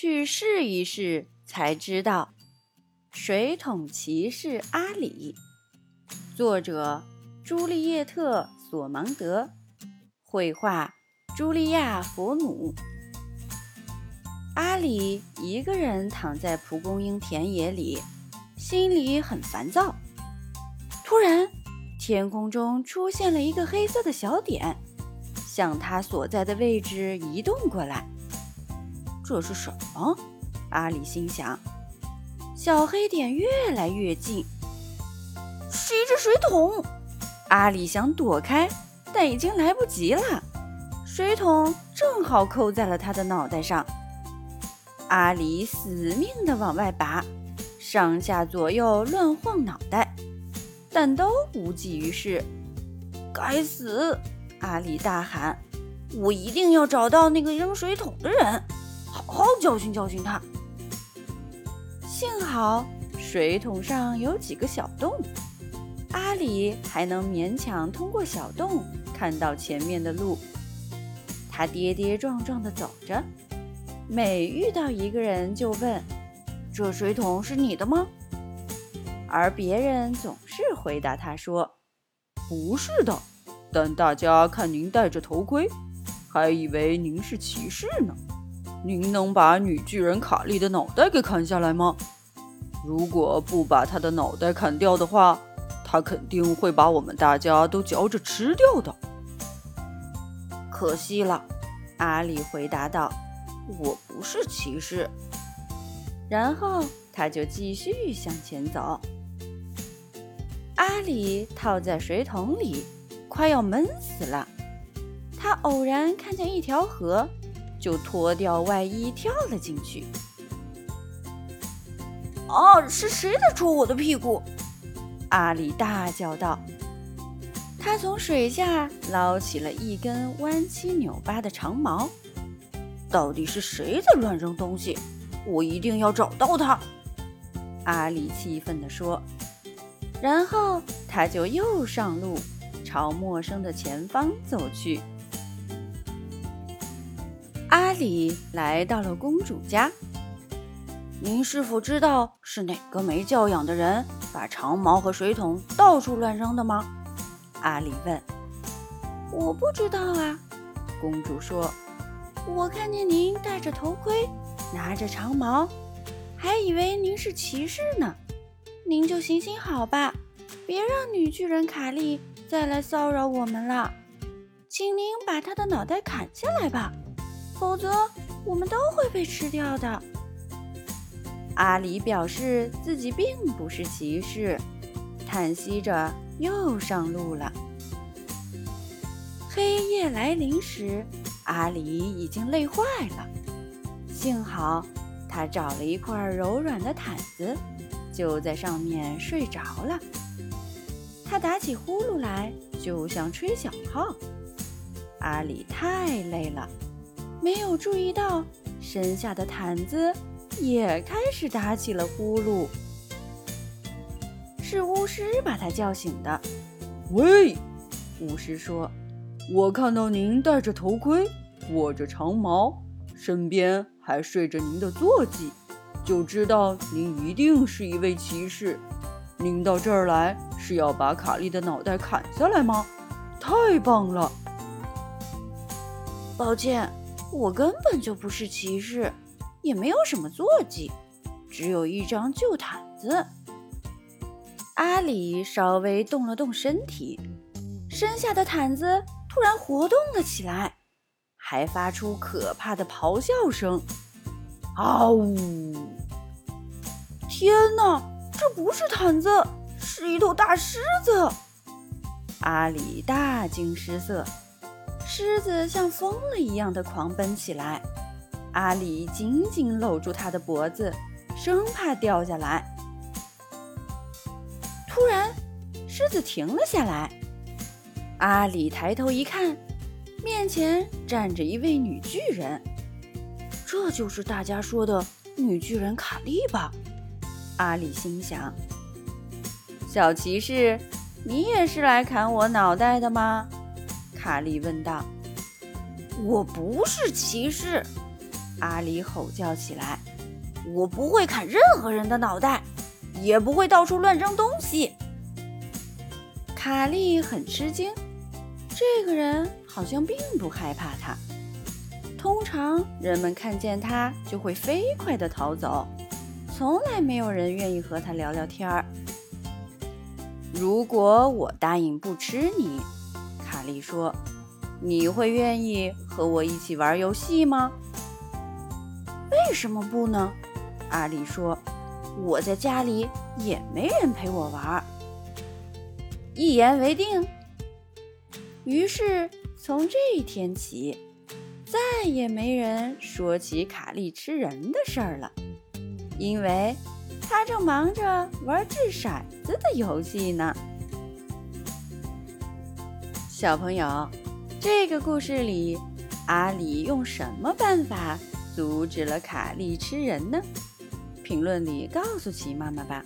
去试一试才知道。水桶骑士阿里，作者朱丽叶特·索芒德，绘画茱莉亚·佛努。阿里一个人躺在蒲公英田野里，心里很烦躁。突然，天空中出现了一个黑色的小点，向他所在的位置移动过来。这是什么？阿里心想。小黑点越来越近，是一只水桶。阿里想躲开，但已经来不及了。水桶正好扣在了他的脑袋上。阿里死命地往外拔，上下左右乱晃脑袋，但都无济于事。该死！阿里大喊：“我一定要找到那个扔水桶的人，好好教训教训他。”幸好水桶上有几个小洞，阿里还能勉强通过小洞看到前面的路。他跌跌撞撞地走着，每遇到一个人就问：“这水桶是你的吗？”而别人总是回答他说：“不是的，但大家看您戴着头盔，还以为您是骑士呢。”您能把女巨人卡莉的脑袋给砍下来吗？如果不把她的脑袋砍掉的话，她肯定会把我们大家都嚼着吃掉的。可惜了，阿里回答道：“我不是骑士。”然后他就继续向前走。阿里套在水桶里，快要闷死了。他偶然看见一条河。就脱掉外衣跳了进去。啊！是谁在戳我的屁股？阿里大叫道。他从水下捞起了一根弯七扭八的长矛。到底是谁在乱扔东西？我一定要找到他！阿里气愤地说。然后他就又上路，朝陌生的前方走去。里来到了公主家。您是否知道是哪个没教养的人把长矛和水桶到处乱扔的吗？阿里问。我不知道啊，公主说。我看见您戴着头盔，拿着长矛，还以为您是骑士呢。您就行行好吧，别让女巨人卡莉再来骚扰我们了。请您把她的脑袋砍下来吧。否则，我们都会被吃掉的。阿里表示自己并不是骑士，叹息着又上路了。黑夜来临时，阿里已经累坏了。幸好他找了一块柔软的毯子，就在上面睡着了。他打起呼噜来，就像吹小号。阿里太累了。没有注意到，身下的毯子也开始打起了呼噜。是巫师把他叫醒的。喂，巫师说：“我看到您戴着头盔，握着长矛，身边还睡着您的坐骑，就知道您一定是一位骑士。您到这儿来是要把卡莉的脑袋砍下来吗？太棒了！抱歉。”我根本就不是骑士，也没有什么坐骑，只有一张旧毯子。阿里稍微动了动身体，身下的毯子突然活动了起来，还发出可怕的咆哮声。嗷呜！天哪，这不是毯子，是一头大狮子！阿里大惊失色。狮子像疯了一样的狂奔起来，阿里紧紧搂住它的脖子，生怕掉下来。突然，狮子停了下来。阿里抬头一看，面前站着一位女巨人。这就是大家说的女巨人卡莉吧？阿里心想。小骑士，你也是来砍我脑袋的吗？卡利问道：“我不是骑士。”阿里吼叫起来：“我不会砍任何人的脑袋，也不会到处乱扔东西。”卡利很吃惊，这个人好像并不害怕他。通常人们看见他就会飞快地逃走，从来没有人愿意和他聊聊天儿。如果我答应不吃你，卡利说。你会愿意和我一起玩游戏吗？为什么不呢？阿里说：“我在家里也没人陪我玩。”一言为定。于是从这一天起，再也没人说起卡利吃人的事儿了，因为他正忙着玩掷骰子的游戏呢。小朋友。这个故事里，阿里用什么办法阻止了卡利吃人呢？评论里告诉奇妈妈吧。